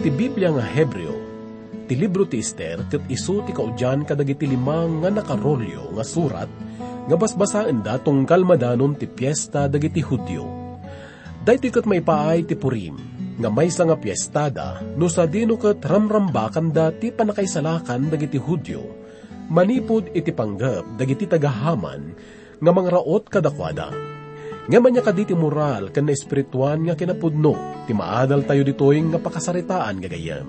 iti Biblia nga Hebreo, ti libro ti Esther, ket isu ti kaudyan kadagiti limang nga nakarolyo nga surat, nga basbasaan da tungkal madanon ti piyesta dagiti Hudyo. Dahito kat may paay ti Purim, nga may nga piyestada, no sa dino kat ramrambakan da ti panakaisalakan dagiti Hudyo, manipod iti panggap dagiti tagahaman, nga mangraot kadakwada. Nga man niya kaditi moral kan na espirituan nga kinapudno, ti maadal tayo ditoy nga pakasaritaan gagayam.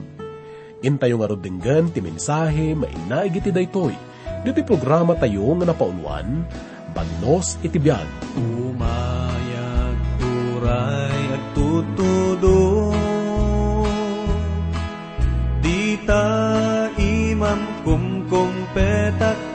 Intayo nga rodenggan ti mensahe mainaigiti daytoy, diti programa tayo nga napaunwan, Bagnos iti biyag. Umayag turay at tutudo Di ta imam kumkumpetak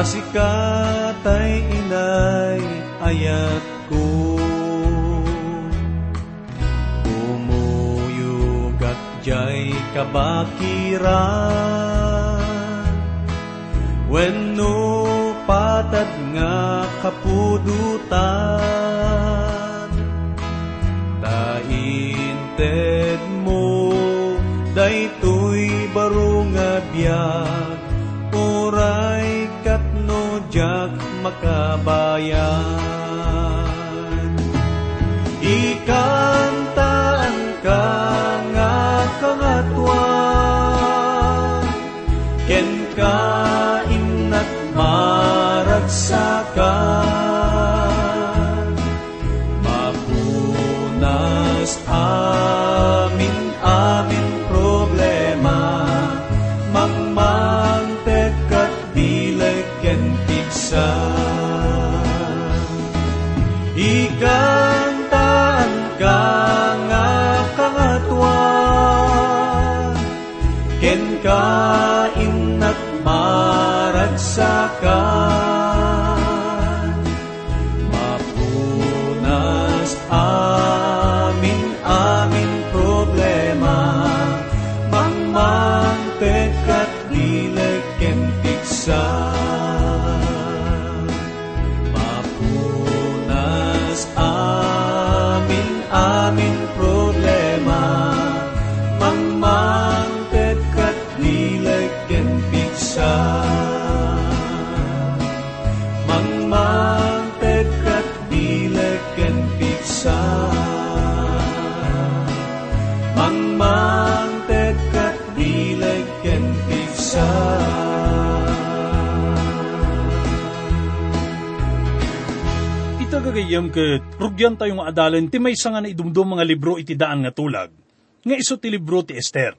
Tasikatay inay ayat ko. Umuyugat jay kabakiran. Wenno patad nga kapudutan Tainted mo daytoy baro nga biyag makabayan. Ikantaan ka nga kangatwan Ken ka inat maragsakan Gagayam ket rugyan tayo nga adalan ti may nga idumdum mga libro iti daan nga tulag. Nga iso ti libro ti Esther.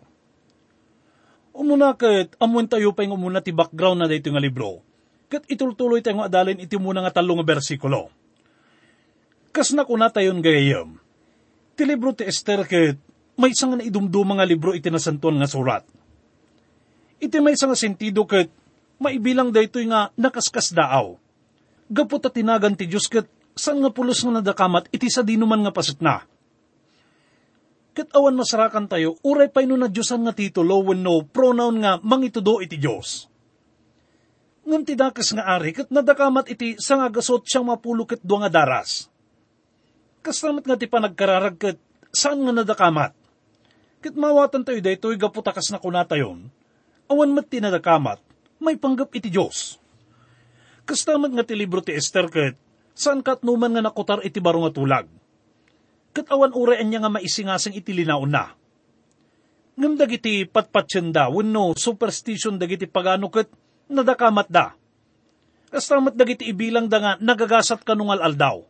Umuna ket amuan tayo pa yung umuna ti background na dito nga libro. Ket itultuloy tayo nga adalan iti muna nga talo nga bersikulo. Kas na kuna tayon gagayam. Ti libro ti Esther ket may nga na idumdum mga libro iti nasantuan nga surat. Iti may nga sentido ket maibilang daytoy nga nakaskas daaw gapot tinagan ti Diyos ket saan nga pulos nga nadakamat iti sa dinuman nga pasit na. Ket awan masarakan tayo, uray pa na Diyosan nga titulo wenno pronoun nga mangitudo iti Diyos. Ngam ti dakas nga ari, ket nadakamat iti sangagasot siyang mapulo dua nga daras. Kaslamat nga ti panagkararag ket saan nga nadakamat. Ket mawatan tayo daytoy gaputakas na kunatayon, awan mat tinadakamat, may panggap iti Diyos. Kastamat nga ti libro ti Esther ket, saan kat numan nga nakutar iti baro nga tulag. Ket awan urayan niya nga maisingasang iti linaon na. Ngam dagiti patpatsyenda, wenno superstition dagiti pagano ket nadakamat da. Kastamat dagiti ibilang da nga nagagasat kanungal aldaw.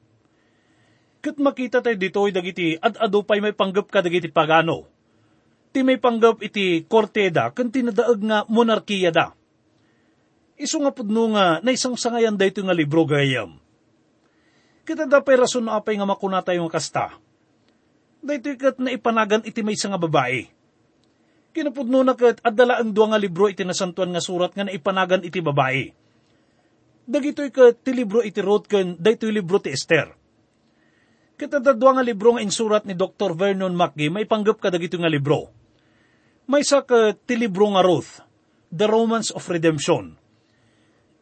Ket makita tayo ditoy dagiti ad-ado pay may panggap ka dagiti pagano. Ti may panggap iti korteda ken tinadaag nga monarkiya da iso nga pudno nga na isang sangayan da ito nga libro gayam. Kita da pay rason na apay nga makunata yung kasta. Da ito ikat na ipanagan iti may nga babae. Kinapudno na kat adala ang duwa nga libro iti nasantuan nga surat nga naipanagan iti babae. Dagito ikat ti libro iti wrote kan da ito libro ti Esther. Kita da duwa nga libro nga insurat ni Dr. Vernon McGee may panggap ka dagito nga libro. May sa ka ti libro nga Ruth, The Romance of Redemption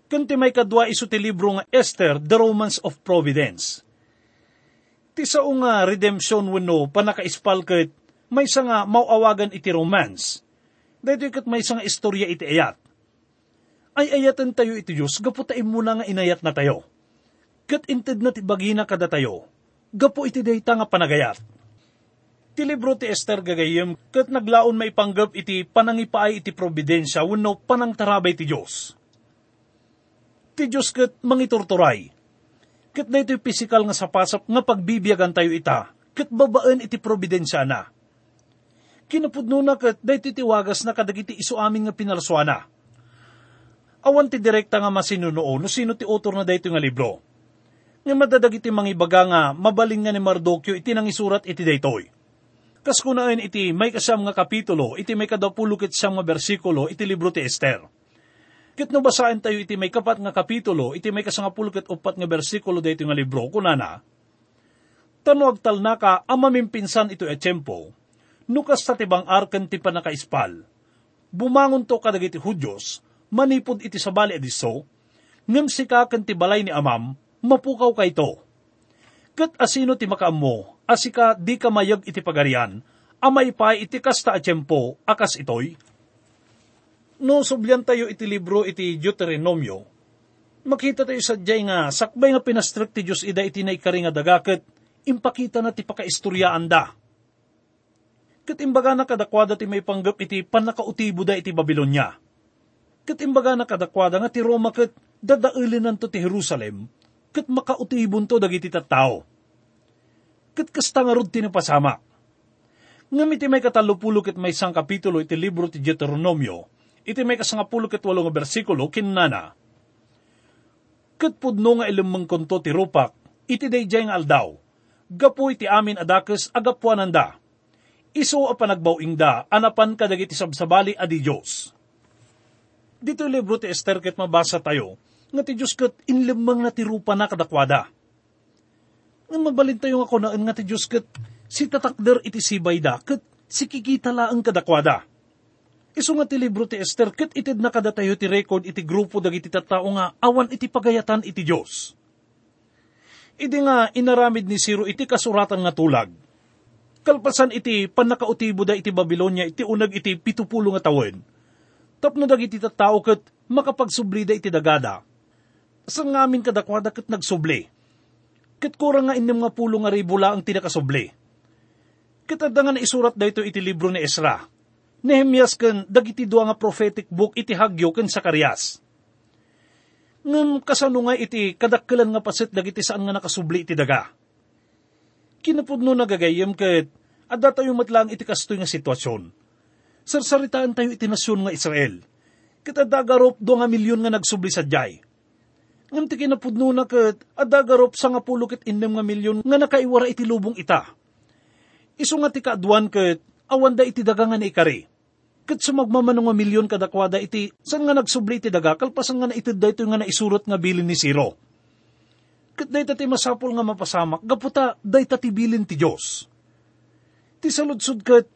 Kanti may kadwa iso ti libro nga Esther, The Romance of Providence. Ti sao nga redemption wano panakaispal ket may sa nga mauawagan iti romance. Dahito kat may sa nga istorya iti ayat. Ay ayatan tayo iti Diyos, gaputain muna nga inayat na tayo. Kat inted na ti bagina kada tayo, gapo iti dayta nga panagayat. Ti libro ti Esther gagayem, kat naglaon may panggap iti panangipaay iti probidensya, wano panangtarabay ti Diyos ti Diyos kat mangiturturay. Kat na ito'y pisikal nga sapasap nga pagbibiyagan tayo ita, kat babaan iti probidensya na. Kinapudno na kat da iti tiwagas na kadagiti iso amin nga pinalswana. Awan ti direkta nga masinuno no sino ti autor na dayto nga libro. Nga madadagiti mangibaga nga mabaling nga ni Mardokyo iti nang isurat iti daytoy. Kas kunaan iti may kasam nga kapitulo, iti may kadapulukit siyang nga bersikulo, iti libro ti Esther Kit no basahin tayo iti may kapat nga kapitulo, iti may kasangapul ket upat nga bersikulo dito nga libro, kunana, Tanuag tal na ka, amamimpinsan ito etsempo, nukas ta tibang arken ti panakaispal. Bumangon to kadagiti hudyos, manipod iti sabali adiso, ngem sikaken ti balay ni amam, mapukaw kay to. Kat asino ti makaammo, asika di ka mayag iti pagarian, amay pa iti kasta etsempo, akas itoy, No subyan tayo iti libro iti Deuteronomio, makita tayo sa jay nga sakbay nga pinastrek ti Diyos ida iti na ikari nga dagaket, impakita na ti pakaistoryaan da. Kat imbaga na kadakwada ti may panggap iti panakautibo da iti Babylonia. Kat imbaga na kadakwada nga ti Roma kat dadailinan to ti Jerusalem, kat makautibon to dagiti tattao. Kat kasta nga rod tinapasamak. Ngam iti may katalupulo ket may isang kapitulo iti libro ti Deuteronomio, iti may kasangapulo ket walo nga bersikulo kinnana. Ket pudno nga ilimang konto ti rupak, iti dayjay aldaw, gapu iti amin adakes agapuananda. Iso a panagbawing da, anapan kadagiti sabsabali adi Diyos. Dito libro ti Esther ket mabasa tayo, nga ti Diyos ket inlimang na ti rupa na kadakwada. Nga mabalin tayo nga kunaan nga ti Diyos ket si tatakder iti sibay da, ket si kikita laang kadakwada Isu nga ti libro ti Esther, ket itid na kada tayo ti record iti grupo dagiti tattao nga awan iti pagayatan iti Diyos. Idi nga inaramid ni Siro iti kasuratan nga tulag. Kalpasan iti panakautibo da iti Babylonia iti unag iti pitupulo nga tawen. Tapno dagiti tattao ket makapagsubli da iti dagada. Sa ngamin kadakwada ket nagsubli. Ket kurang nga inim nga pulo nga ribula ang tinakasubli. Ket nga na isurat da ito iti libro ni Esra Nehemias ken dagiti dua nga prophetic book iti Hagyo ken Sakarias. Ngem kasano nga iti kadakkelan nga paset dagiti saan nga nakasubli iti daga. Kinapudno nagagayem ket adda tayo matlang iti kastoy nga sitwasyon. Sarsaritaan tayo iti nasyon nga Israel. Ket adda garop do nga milyon nga nagsubli sa jay. Ngem ti kinapudno na ket adda garop sa nga pulo ket inem nga milyon nga nakaiwara iti lubong ita. Isu nga ti kaadwan ket awan da iti daga nga ikari. Kat sumagmamanong nga milyon kadakwada iti, san nga nagsubli iti daga, kalpasan nga naitid da nga naisurot nga bilin ni Siro. Kat da ti masapol nga mapasamak, gaputa da ti bilin ti Diyos. Ti saludsud kat,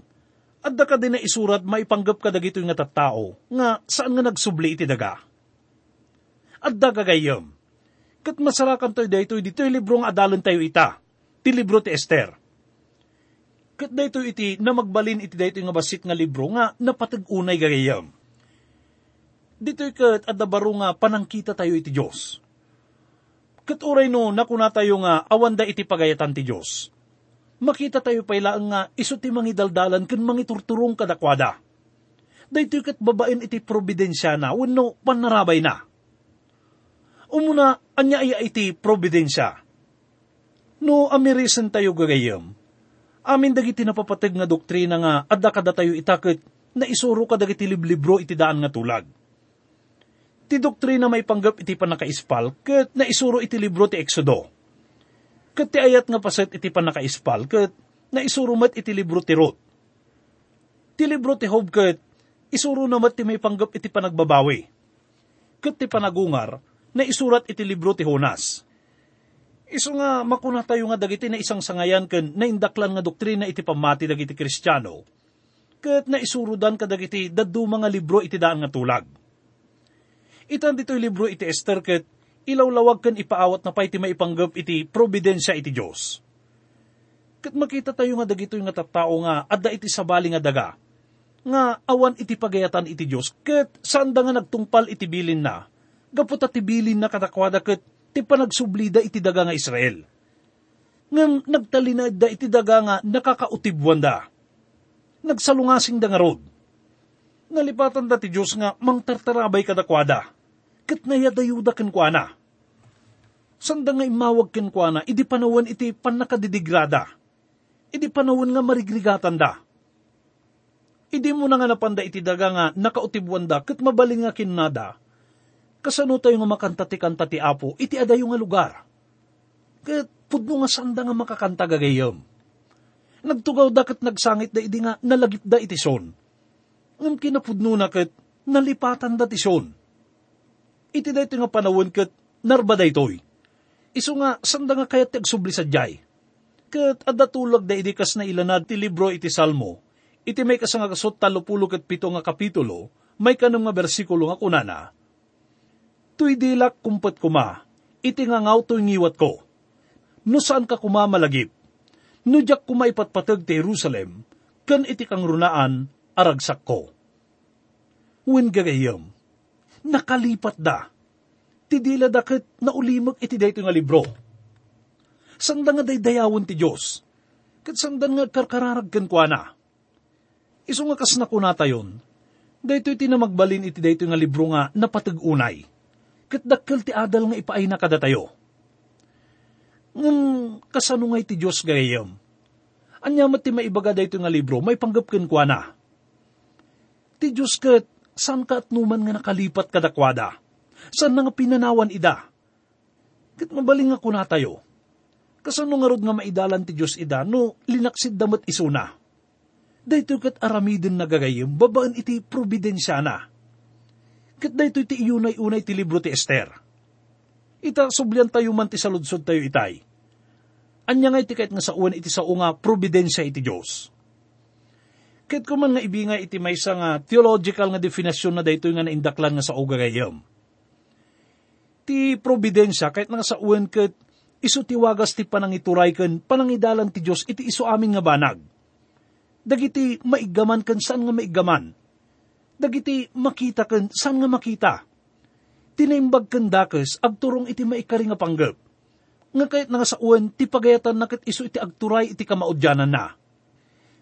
adda ka din na isurat maipanggap ka dagito nga tattao, nga saan nga nagsubli iti daga. Adda ka gayam. Kat masarakan tayo dito, dito yung libro nga adalan tayo ita, ti libro ti Esther Kat dayto iti na magbalin iti dayto nga basit nga libro nga napatag-unay gagayam. Dito kat adabaro nga panangkita tayo iti Diyos. Kat uray no nakuna tayo nga awanda iti pagayatan ti Diyos. Makita tayo pailaan nga iso ti mangidaldalan ken mangiturturong kadakwada. Dayto kat babaen iti probidensya na wenno panarabay na. Umuna, anya iya iti probidensya. No amirisan tayo gagayam, Amin dagiti napapateg nga doktrina nga adda kada tayo itakit na isuro ka dagiti liblibro iti daan nga tulag. Ti doktrina may panggap iti panakaispal ket na isuro iti libro ti Exodo. Ket ti ayat nga paset iti panakaispal ket na isuro mat iti libro ti Ruth. Ti libro ti Hob ket isuro namat ti may panggap iti panagbabawi. Ket ti panagungar na isurat iti libro ti Honas Iso nga makuna tayo nga dagiti na isang sangayan ken naindaklan nga doktrina iti pamati dagiti kristyano. Ket na isurudan ka dagiti daddu mga libro iti daan nga tulag. Itan dito'y libro iti Esther ket ilawlawag kan ipaawat na pa iti maipanggap iti probidensya iti Diyos. Kat makita tayo nga dagito yung nga tattao nga adda iti sabali nga daga, nga awan iti pagayatan iti Diyos, ket saan da nga nagtungpal iti bilin na, gapot at tibilin na katakwada ket ti panagsublida iti daga nga Israel. Ngam nagtalinad da iti daga nga nakakautibwan da. Nagsalungasing da nga rod nalipatan da ti Diyos nga mangtartarabay kadakwada. Kat nayadayuda ken kuana. Sanda nga imawag ken kuana, idi panawan iti panakadidigrada. Idi panawan nga marigrigatan da. Idi mo na nga napanda iti daga nga nakautibwan da, kat mabaling nga kinada. Kasano tayo nga makanta ti kanta ti apo, iti adayo nga lugar. Kat pudno nga sanda nga makakanta gagayom. Nagtugaw da kat nagsangit da idi nga nalagip da iti son ngam kinapudno na kat nalipatan da tisyon. Iti da ito nga panawon kat narba da itoy. Iso nga, sanda nga kaya tagsubli sa jay. Kat adatulag da idikas na ilanad ti libro iti salmo, iti may kasanga kasot talupulo pito nga kapitulo, may kanong nga bersikulo nga kunana. Tuy dilak kumpet kuma, iti nga ngaw to'y ngiwat ko. No saan ka kuma malagip? No jak kuma ipatpatag ti Jerusalem, kan iti kang runaan, aragsak ko. Wen gagayam, nakalipat da, tidila dakit na ulimag iti dayto nga libro. Sanda nga daydayawon ti Diyos, kat sandan nga karkararagkan kwa na. Iso nga kas na kunata yon, dayto iti na magbalin iti dayto nga libro nga napatag-unay, dakkel ti adal nga ipaay na kada tayo. Ngam kasano nga iti Diyos gayam, anyamat ti maibaga dayto nga libro, may panggapken kwa na Ti Diyos kat, san ka at numan nga nakalipat kadakwada? San nga pinanawan ida? Kat mabaling nga kuna tayo. Kasano nga nga maidalan ti Diyos ida, no linaksid damat isuna. Dahito kat aramidin nagagayim, babaan iti probidensya na. Kat dahito iti iunay-unay ti libro ti Esther. Ita sublian tayo man ti saludsod tayo itay. Anya nga iti nga sa uwan iti sa unga probidensya iti Diyos Ket ko man nga ibingay iti may nga theological nga definasyon na daytoy nga naindaklan nga sa ugagayam. Ti providensya, kahit nga sa uwan ket, iso tiwagas ti panangituray ken panangidalan ti Dios iti iso amin nga banag. Dagiti maigaman ken saan nga maigaman. Dagiti makita ken saan nga makita. Tinaimbag ken dakes agturong iti maikari nga panggap. Nga kahit nga sa uwan, ti pagayatan na ket iso iti agturay iti kamaudyanan na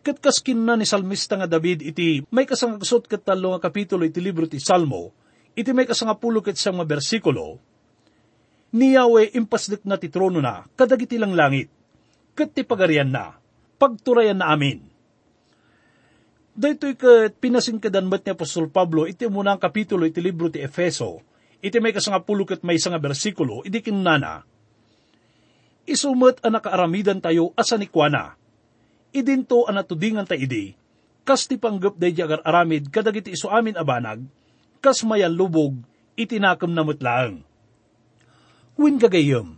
Kat kaskin na ni Salmista nga David iti may kasangagsot kat talo nga kapitulo iti libro ti Salmo, iti may kasangapulo kat siyang mga bersikulo, ni Yahweh impasdik na ti trono na, kadagiti lang langit, kat ti pagarian na, pagturayan na amin. Daytoy kat pinasingkadan bat ni Apostol Pablo? Iti munang kapitulo iti libro ti Efeso, iti may kasangapulo kat may nga bersikulo, iti kinana, Isumat ang nakaaramidan tayo asanikwana, idinto ang natudingan ta idi, kas ti panggap day jagar aramid kadagiti iso amin abanag, kas mayan lubog, itinakam na mutlaang. Win gagayam,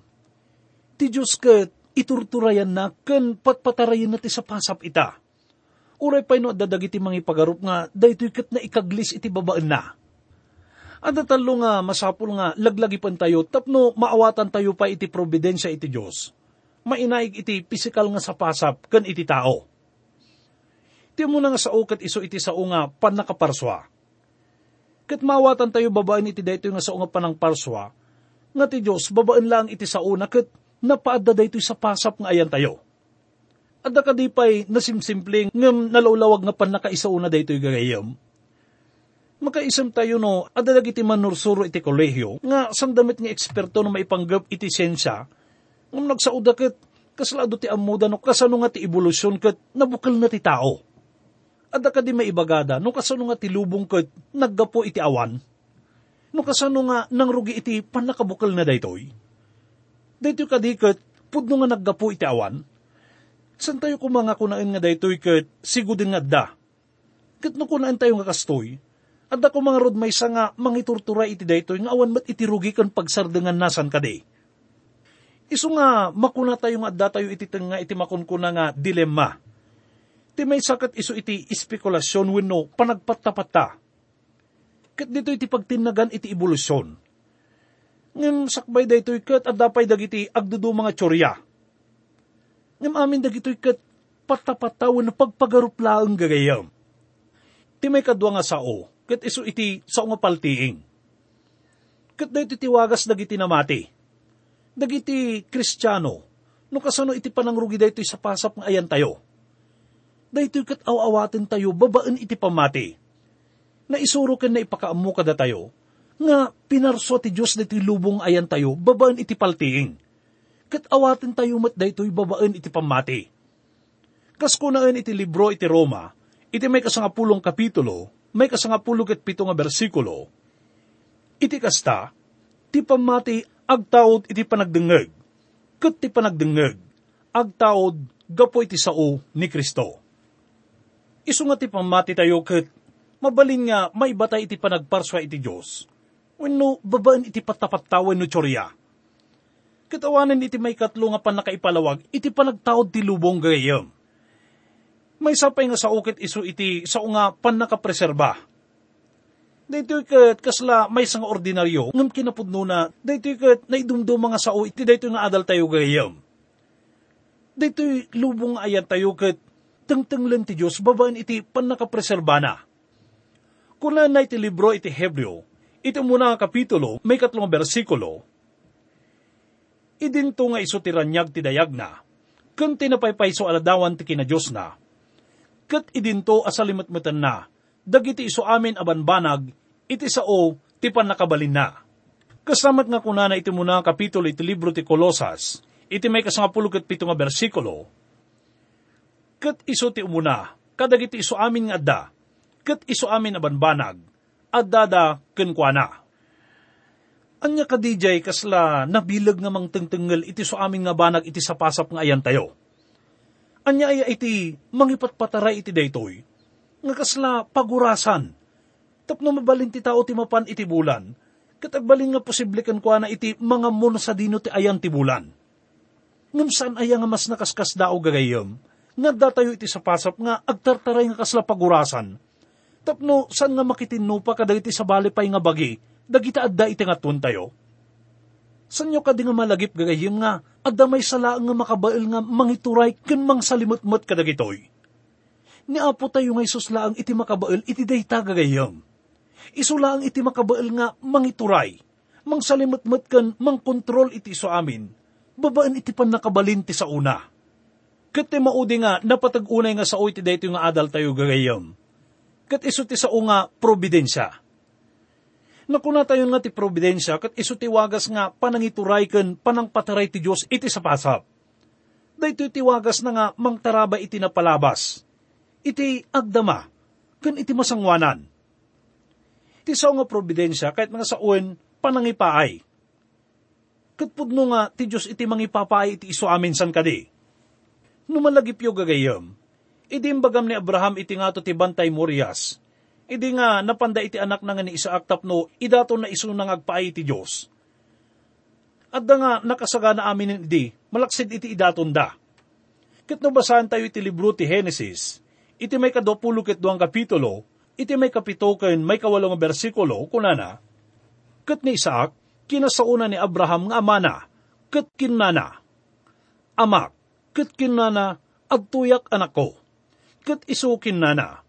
ti Diyos kat iturturayan na kan patpatarayan na ti sa pasap ita. Uray pa no dadagiti mga ipagarup nga daytoy kat na ikaglis iti babaan na. Ada talo nga masapul nga laglagi pan tayo tapno maawatan tayo pa iti providensya iti Diyos mainaig iti pisikal nga sapasap ken iti tao. Ti mo nga sa ukat iso iti sao nga panakaparswa. Kat mawatan tayo babaen iti dayto nga sao nga panang parswa, nga ti Diyos babaan lang iti sao na kat napaadda dayto sa pasap nga ayan tayo. Adda ka di pa'y nasimsimpleng ngam nalawlawag nga panakaisao na dayto'y gagayam. Makaisam tayo no, adda iti manursuro iti kolehyo, nga sandamit nga eksperto na maipanggap iti sensya, Ngam nagsauda ket, kaslado ti amuda no kasano nga ti evolusyon ket nabukal na ti tao. Adda ka di maibagada no kasano nga ti lubong ket naggapo iti awan. No kasano nga nangrugi iti panakabukal na daytoy. Daytoy kadi ket pudno nga naggapo iti awan. San tayo kumanga kunain nga daytoy ket sigudin nga da. Ket no kunain tayo nga kastoy, adda ko mga rod may nga mangiturtura iti daytoy nga awan mat iti rugi kan pagsardengan nasan kadi Isu nga makuna tayo nga da tayo iti nga iti makunkuna nga dilema. Ti may sakat iso iti espekulasyon wenno panagpatapata. Kat dito iti pagtinagan iti evolusyon. Ngem sakbay da ito'y kat at dapay dagiti agdudu mga tsorya. Ngem amin dagito'y kat patapataw na pagpagaruplaang gagayam. Ti may kadwa nga sao, kat iso iti sao nga paltiing. Kat da iti dagiti namati. Dagiti kristyano, no kasano iti panangrugi da sa pasap nga ayan tayo. Da ito'y kat awawatin tayo, babaan iti pamati. Na isuro ken na ipakaamu kada tayo, nga pinarso ti Diyos diti lubong ayan tayo, babaan iti paltiing. Kat awatin tayo mat da ito'y babaan iti pamati Kas kunaan iti libro iti Roma, iti may kasangapulong kapitulo, may kasangapulong ket pito nga bersikulo, iti kasta, ti pamati agtaod iti panagdengeg, ket ti panagdengeg, agtaod gapo iti sao ni Kristo. Isu nga ti pamati tayo ket mabalin nga may batay iti panagparswa iti Diyos. Wenno babaan iti patapatawan no tsorya. Kitawanan iti may katlo nga panakaipalawag, iti panagtaod ti lubong gayam may sapay nga sa ukit iso iti sa nga pan nakapreserba. Dito kat kasla may sang ordinaryo ngam kinapudno na dito kat naidumdo mga sao iti dito nga adal tayo gayam. Dito lubong ayat tayo kat tengteng lang ti Diyos babaan iti pan nakapreserba na. Kuna na iti libro iti Hebreo, iti muna nga kapitulo, may katlong bersikulo, idinto nga iso tiranyag ti dayag na, kung tinapaypay so aladawan ti kina Diyos na, ket idinto asalimatmatan na, dagiti iso amin abanbanag, iti sao ti nakabalin na. Kasamat nga kunana iti muna kapitulo iti libro ti Kolosas, iti may kasangapulo ket pito nga bersikulo, ket iso ti umuna, kadagiti iso amin nga adda, ket iso amin abanbanag, addada kenkwana. Anya ka DJ kasla nabilag nga mang tengtengel iti so amin nga banag iti sapasap nga ayan tayo Anya ay iti mangipatpataray iti daytoy. Nga kasla pagurasan. Tapno mabalin ti tao ti mapan iti bulan. Katagbalin nga posible kan kwa na iti mga mun sa dino ti ayan ti bulan. Ngam saan aya nga mas nakaskas dao gagayom. Nga datayo iti sapasap nga agtartaray nga kasla pagurasan. Tapno saan nga makitinno pa kada iti sa balipay nga bagi. Dagita adda iti nga tayo Sanyo ka di nga malagip gagayim nga, adamay sala nga makabail nga mangituray ken mang salimot-mot kadagitoy. Ni apo tayo nga isus laang iti makabail iti dayta gagayim. Isu laang iti makabail nga mangituray, mang salimot-mot ken mang kontrol iti iso amin, babaan iti pan nakabalin ti sa una. Kat ti maudi nga napatag-unay nga sa uy ti dayto nga adal tayo gagayim. Kat iso ti sa nga probidensya Nakuna tayo nga ti providensya kat isutiwagas nga panangituray ken panangpataray ti Dios iti sa pasap. Daytoy tiwagas na nga mangtaraba iti napalabas. Iti agdama ken iti masangwanan. Iti sao nga providensya kahit nga sa uwen panangipaay. Kat pudno nga ti Dios iti mangipapaay iti iso amin san kadi. Numalagip yo gagayam. Idi bagam ni Abraham iti nga to ti bantay Morias Idi nga napanda iti anak na nga ni Isaac tapno, idato na iso nang agpaay iti Diyos. At da nga nakasagana amin idi, malaksid iti idaton da. Kit basahan tayo iti libro ti Genesis, iti may kadopulo ket duang kapitulo, iti may kapitoken may kawalong bersikulo, kunana, Kat ni Isaac, kinasauna ni Abraham nga amana, kat kinana. Amak, kat kinana, agtuyak anak ko. Kat isukin nana,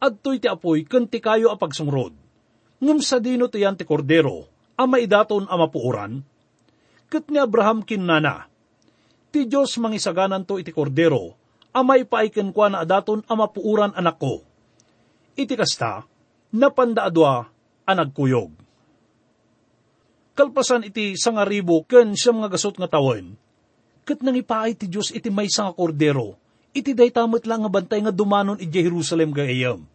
adtoy ti apoy kanti kayo a pagsungrod. Ngum sa dino ti ti kordero, ama idaton ama puuran. Kat ni Abraham kinnana, ti Diyos mangisaganan to iti kordero, ama ipaiken kwa na adaton ama puuran anak ko. Iti kasta, napandaadwa anagkuyog. Kalpasan iti sangaribo ken siyam nga gasot nga tawon. Kat nang ti Diyos iti may nga kordero, iti day tamot lang nga bantay nga dumanon iti Jerusalem gayam.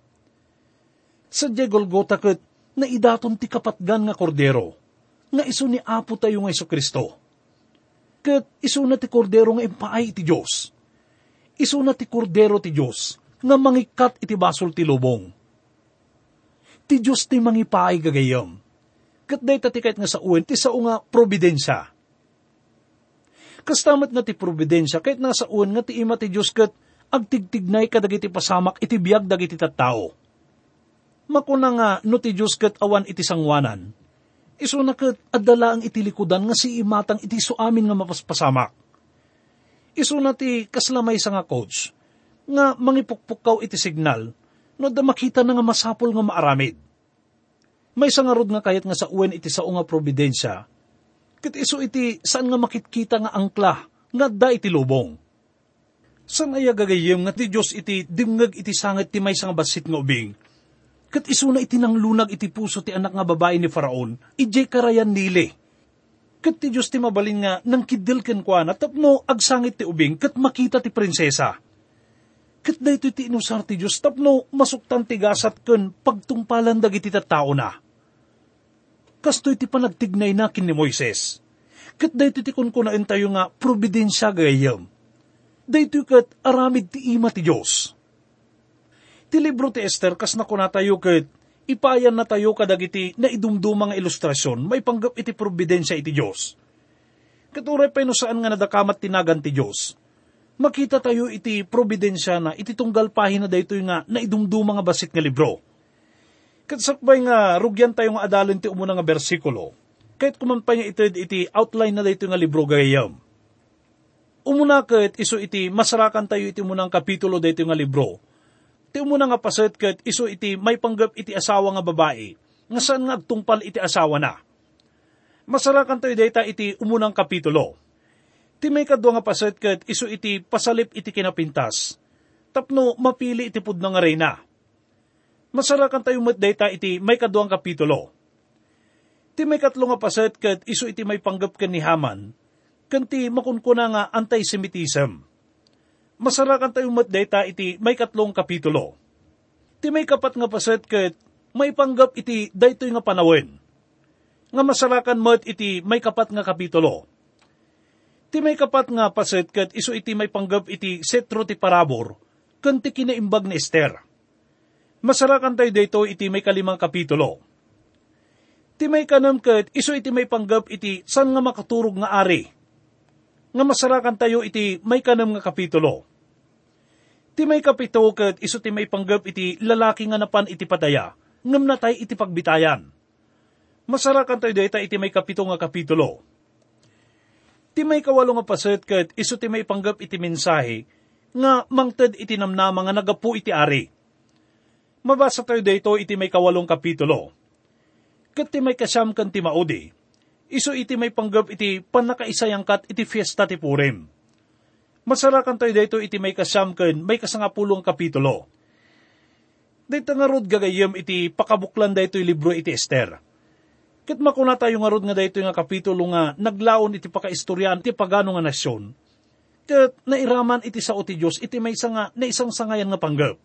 Sa Golgota ket na idaton ti kapatgan nga kordero, nga iso ni Apo tayo nga iso Kristo. Ket iso na ti kordero nga impaay iti Diyos. Iso na ti kordero ti Diyos, nga mangikat iti basol ti lubong. Ti Diyos ti mangipaay gagayam. Kat day tatikait nga sa uwen, ti sao nga providensya Kastamat nga ti providensya, kahit nasa uwan nga ti ima ti Diyos kat agtigtignay kadagiti pasamak iti biyag dagiti tattao. Makuna nga no ti Diyos kat awan iti sangwanan. Iso na kat adala ang itilikudan nga si imatang iti so amin nga mapaspasamak. Iso na ti kaslamay sa nga coach, nga mangipukpukaw iti signal, no da makita na nga masapol nga maaramid. May sangarod nga kayat nga sa uwen iti sao nga probidensya, kat iso iti saan nga makitkita nga angkla, nga da iti lubong. San aya gagayem nga ti Diyos iti dimngag iti sangat ti may nga basit nga ubing, kat iso na iti nang lunag iti puso ti anak nga babae ni Faraon, ijay karayan nili. Kat ti Diyos ti mabalin nga nang kidil ken kwa tapno agsangit ti ubing kat makita ti prinsesa. Kat dayto ti inusar ti Diyos tapno masuktan ti gasat ken pagtungpalan dagiti tao na. Kastoy ti panagtignay na kin ni Moises. Kat dayto ti kunkunain tayo nga probidensya gayam. Dayto kat aramid ti ima ti Diyos Ti libro ti Esther kas na tayo ket ipayan na tayo kadagiti na idumdumang ilustrasyon may panggap iti probidensya iti Diyos. Katuray pa saan nga nadakamat tinagan ti Diyos. Makita tayo iti probidensya na iti tunggal pahina dayto nga na idumdumang nga basit nga libro. Katsakbay nga rugyan tayo nga adalon ti umuna nga bersikulo. Kahit kumampay nga ito iti outline na dayto nga libro gayam. Umuna ket iso iti masarakan tayo iti munang kapitulo dayto nga libro Ti umuna nga paset ket iso iti may panggap iti asawa nga babae, nga saan nga agtungpal iti asawa na. Masarakan tayo data iti umunang kapitulo. Ti may kadwa nga paset ket iso iti pasalip iti kinapintas, tapno mapili iti pud nga reyna. Masarakan tayo met data iti may kadwang kapitulo. Ti may katlo nga paset ket iso iti may panggap ken ni Haman, kanti makunkuna nga anti-Semitism masarakan tayo matdeta iti may katlong kapitulo. Ti may kapat nga paset ket may panggap iti daytoy nga panawin. Nga masarakan mat iti may kapat nga kapitulo. Ti may kapat nga paset ket iso iti may panggap iti setro ti parabor ken ti kinaimbag ni Esther. Masarakan tayo dayto iti may kalimang kapitulo. Ti may kanam ket iso iti may panggap iti san nga makaturog nga ari. Nga masarakan tayo iti may kanam nga kapitulo Ti may kapito ket iso ti may panggap iti lalaki nga napan iti padaya, ngam natay iti pagbitayan. Masarakan tayo dayta iti may kapito nga kapitulo. Ti may kawalo nga paset ket iso ti may panggap iti mensahe, nga mangted iti namnama nga nagapu iti ari. Mabasa tayo dayto iti may kawalong kapitulo. Ti may kasyam kan ti maudi, iso iti may panggap iti panakaisayangkat iti fiesta ti Purim Masarakan tayo dito iti may kasyamken, may kasangapulong kapitulo. Dito nga rod gagayem iti pakabuklan dito libro iti Esther. Kit makuna tayo nga rod nga dito nga kapitulo nga naglaon iti pakaistoryan iti pagano nga nasyon. Kat nairaman iti sao ti Diyos iti may nga na isang sangayan nga panggap.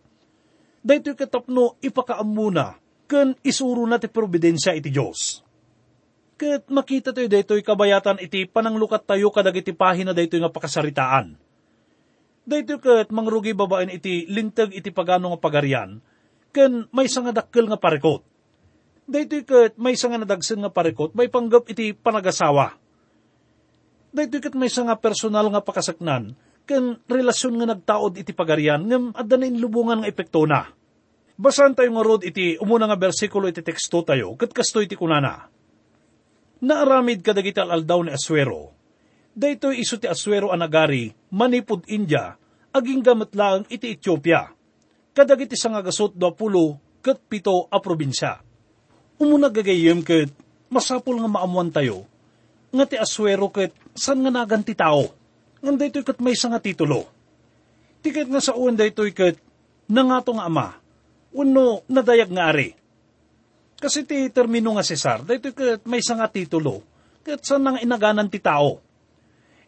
Dito katapno ipakaamuna ken isuro na ti providensya iti Diyos. Kat makita tayo dito kabayatan iti pananglukat tayo kadag iti pahina dito nga pakasaritaan Dahito kat mangrugi babaen iti lintag iti pagano nga pagarian, ken may nga dakkel nga parekot. Dahito kat may nga nadagsen nga parekot, may panggap iti panagasawa. Dahito kat may nga personal nga pakasaknan, ken relasyon nga nagtaod iti pagarian, ngam adda na lubungan nga epekto na. Basan tayo nga rod iti umuna nga bersikulo iti teksto tayo, kat kasto iti kunana. Naaramid kadagiti aldaw ni Aswero, daytoy iso ti aswero anagari, manipod India, aging gamit lang iti Ethiopia. Kadag iti sangagasot do pulo, kat pito a probinsya. Umuna gagayem kat masapul nga maamuan tayo, nga ti aswero kat san nga naganti tao, nga daytoy kat may nga titulo. Tikat nga sa uwan daytoy kat nangato nga ama, uno nadayag nga ari. Kasi ti termino nga Cesar, daytoy kat may nga titulo, kat san nga inaganan ti tao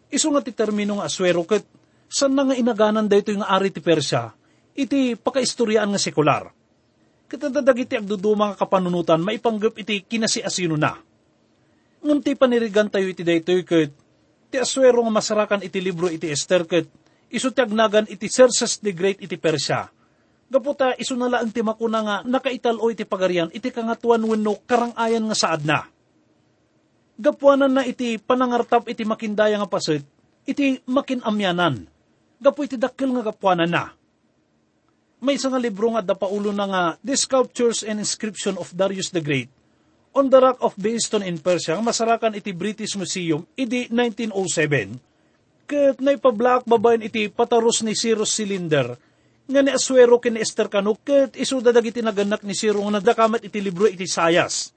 Iso nga ti termino nga aswero ket san nga inaganan dayto yung ari ti Persya, iti pakaistoryaan nga sekular. Katadadag iti agduduma nga kapanunutan, maipanggap iti kinasiasino na. Ngam ti panirigan tayo iti dayto ket ti aswero nga masarakan iti libro iti Esther ket iso ti agnagan iti Xerxes the Great iti Persya. Gaputa iso na lang ti makuna nga nakaitalo iti pagarian iti kangatuan wenno karangayan nga saad na Gapuanan na iti panangartap iti makindaya nga pasit, iti makinamyanan. Gapu iti dakil nga gapuanan na. may isang nga libro nga dapaulo na nga The Sculptures and Inscription of Darius the Great on the Rock of Beeston in Persia, nga masarakan iti British Museum, idi 1907, kat naipablak babayan iti pataros ni Cyrus Cylinder, nga ni Aswero kin Esther Kano, kat isuda dagiti naganak ni Cyrus nga nadakamat iti libro iti Sayas.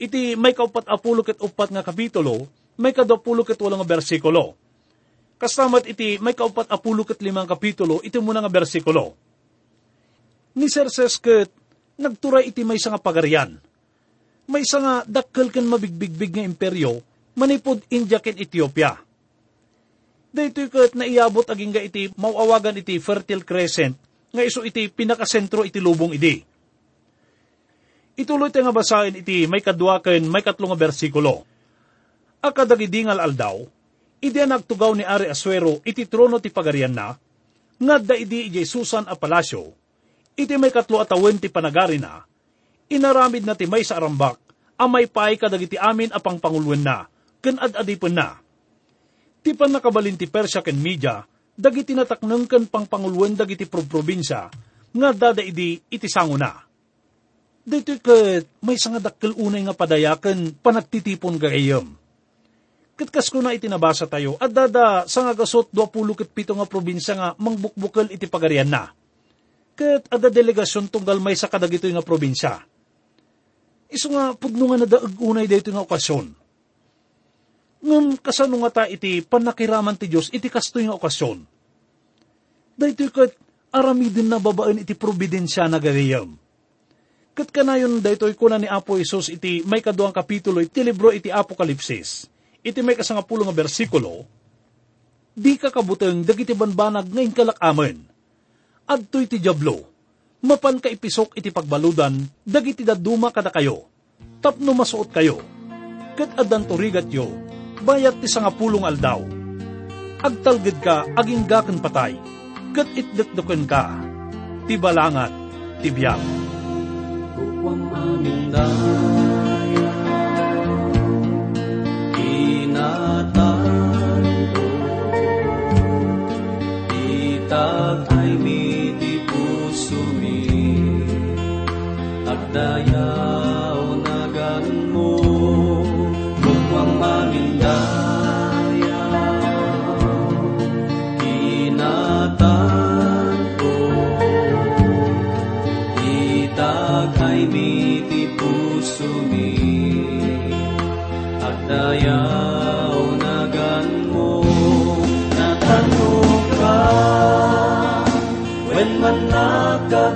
Iti may kaupat apulo ket upat nga kapitulo, may kadapulo ket walang nga bersikulo. Kastamat iti may kaupat apulo ket limang kapitulo, iti muna nga bersikulo. Ni Serses ket nagturay iti may nga pagarian may nga dakkel ken mabigbigbig nga imperyo, manipod India ken Ethiopia. Dito kat naiabot aging ga iti mauawagan iti Fertile Crescent, nga iso iti pinakasentro iti lubong idi. Ituloy nga basahin iti may kadwa ken may katlong nga bersikulo. Akadagidingal aldaw, idi nagtugaw ni Ari Asuero iti trono ti pagarian na, nga da idi iti Susan a palasyo, iti may katlo atawen ti panagari na, inaramid na ti may sa arambak, amay paay kadagiti amin apang pangulwen na, ken ad-adipon na. Ti pan nakabalin ti Persya ken Media, dagiti natakneng ken pang pangulwen dagiti probinsya, nga dada idi iti sango na. Dito ket may nga dakkel unay nga padayaken panagtitipon gayem. Ket kas ko na itinabasa tayo, at dada sa nga gasot 20 ket pito nga probinsya nga mangbukbukel iti pagarian na. Ket ada delegasyon tunggal may sa kadagito nga probinsya Iso nga pudno nga nadaag unay dayto nga okasyon. Ngam kasano nga ta iti panakiraman ti Diyos iti kastoy nga okasyon. Dayto kat aramidin na babaen iti probidensya na gariyam. Kat kanayon dayto kuna ni Apo Isos iti may kaduang kapitulo iti libro iti Apokalipsis. Iti may kasangapulo nga bersikulo, di ka kabuteng dagiti banbanag ngayon kalakamen. Adto iti jablo, mapan ka ipisok iti pagbaludan, dagiti daduma kada kayo, tapno masuot kayo, kat adan turigat yo, bayat ti sangapulong aldaw. Agtalgid ka, aging gaken patay, kat itdekdoken ka, ti balangat, ti biyag. Kuwang aming daya,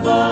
ka